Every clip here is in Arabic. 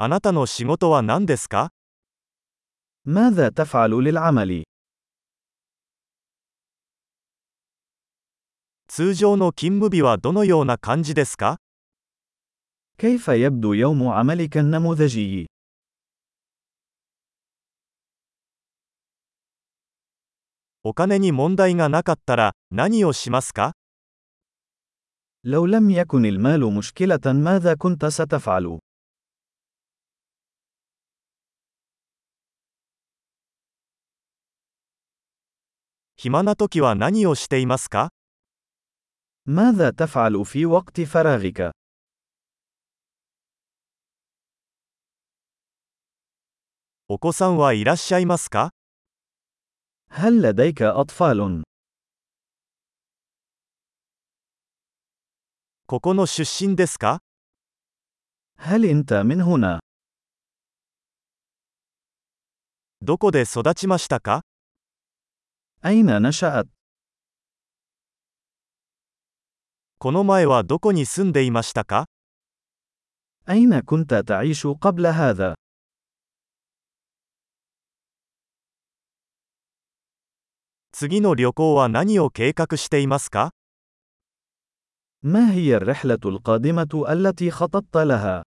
あなたの仕事は何ですか ماذا تفعل للعمل؟ 通常の勤務日はどのような感じですか كيف يبدو يوم عملك النموذجي؟ お金に問題がなかったら何をしますか لو لم يكن المال مشكلة ماذا كنت ستفعل؟ 暇な時は何をしていますか ماذا تفعل في وقت فراغك؟ お子さんはいらっしゃいますか هل لديك أطفال؟ ここの出身ですか هل أنت من هنا؟ どこで育ちましたか أين نشأت؟ この前はどこに住んでいましたか أين كنت تعيش قبل هذا؟ 次の旅行は何を計画していますか ما هي الرحلة القادمة التي خططت لها؟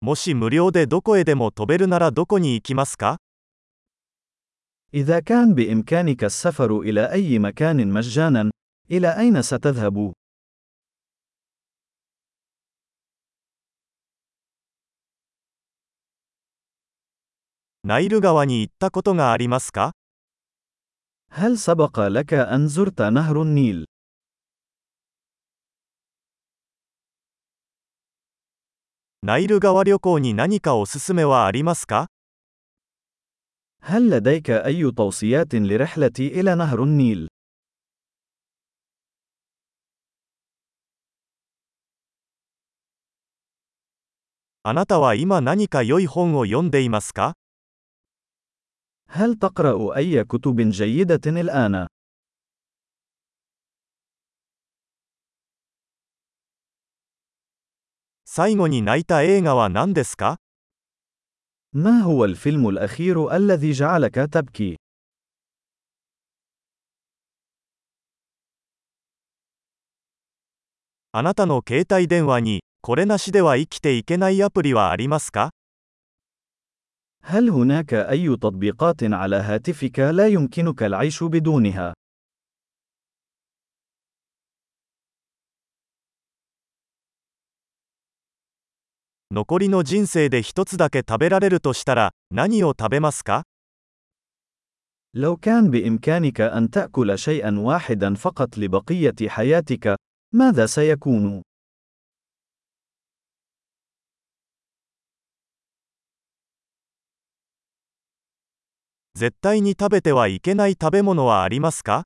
もし無料でどこへでも飛べるならどこに行きますか إذا كان بإمكانك السفر إلى أي مكان مجانا، إلى أين ستذهب؟ ナイル川に行ったことがありますか هل سبق لك أن زرت نهر النيل؟ ナイル川旅行に何かおすすめはありますか هل لديك أي توصيات لرحلتي إلى نهر النيل؟ あなたは今何か良い本を読んでいますか هل تقرأ أي كتب جيدة الآن؟ 最後に泣いた映画は何ですか ما هو الفيلم الأخير الذي جعلك تبكي؟ あなたの携帯電話に、これなしでは生きていけないアプリはありますか هل هناك أي تطبيقات على هاتفك لا يمكنك العيش بدونها؟ 残りの人生で一つだけ食べられるとしたら、何を食べますか لو كان بإمكانك أن تأكل شيئا واحدا فقط لبقية حياتك، ماذا سيكون؟ 絶対に食べてはいけない食べ物はありますか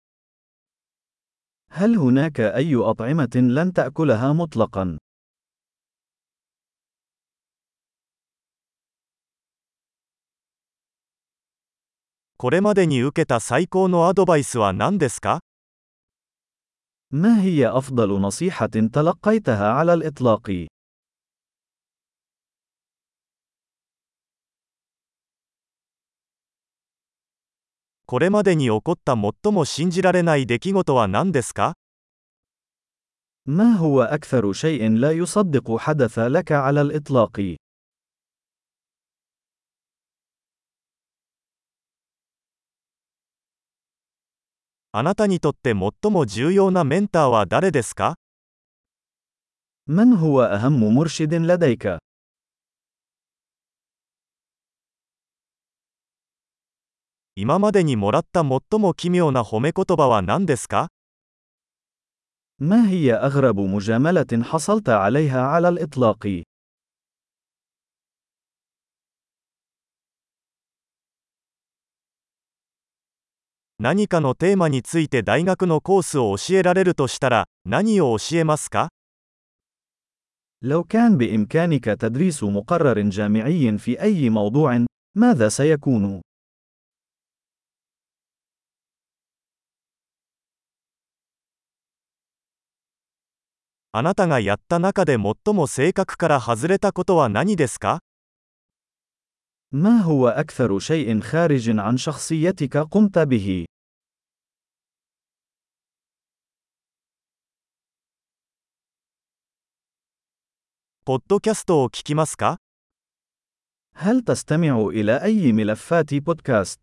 هل هناك أي أطعمة لن تأكلها مطلقا؟ これまでに受けた最高のアドバイスは何ですか ما هي أفضل نصيحة تلقيتها على الإطلاق؟ これまでに起こった最も信じられない出来事は何ですか ما هو أكثر شيء لا يصدق حدث لك على الإطلاق؟ あなたにとって最も重要なメンターは誰ですか من هو أهم مرشد لديك؟ 今までにもらった最も奇妙な褒め言葉は何ですか ما هي أغرب مجاملة حصلت عليها على الإطلاق؟ 何かのテーマについて大学のコースを教えられるとしたら、何を教えますか لو كان بإمكانك تدريس مقرر جامعي في أي موضوع، ماذا سيكون؟ あなたがやった中で最も性格から外れたことは何ですか ما هو أكثر شيء خارج عن شخصيتك قمت به؟ ポッドキャストを聞きますか هل تستمع إلى أي ملفات بودكاست؟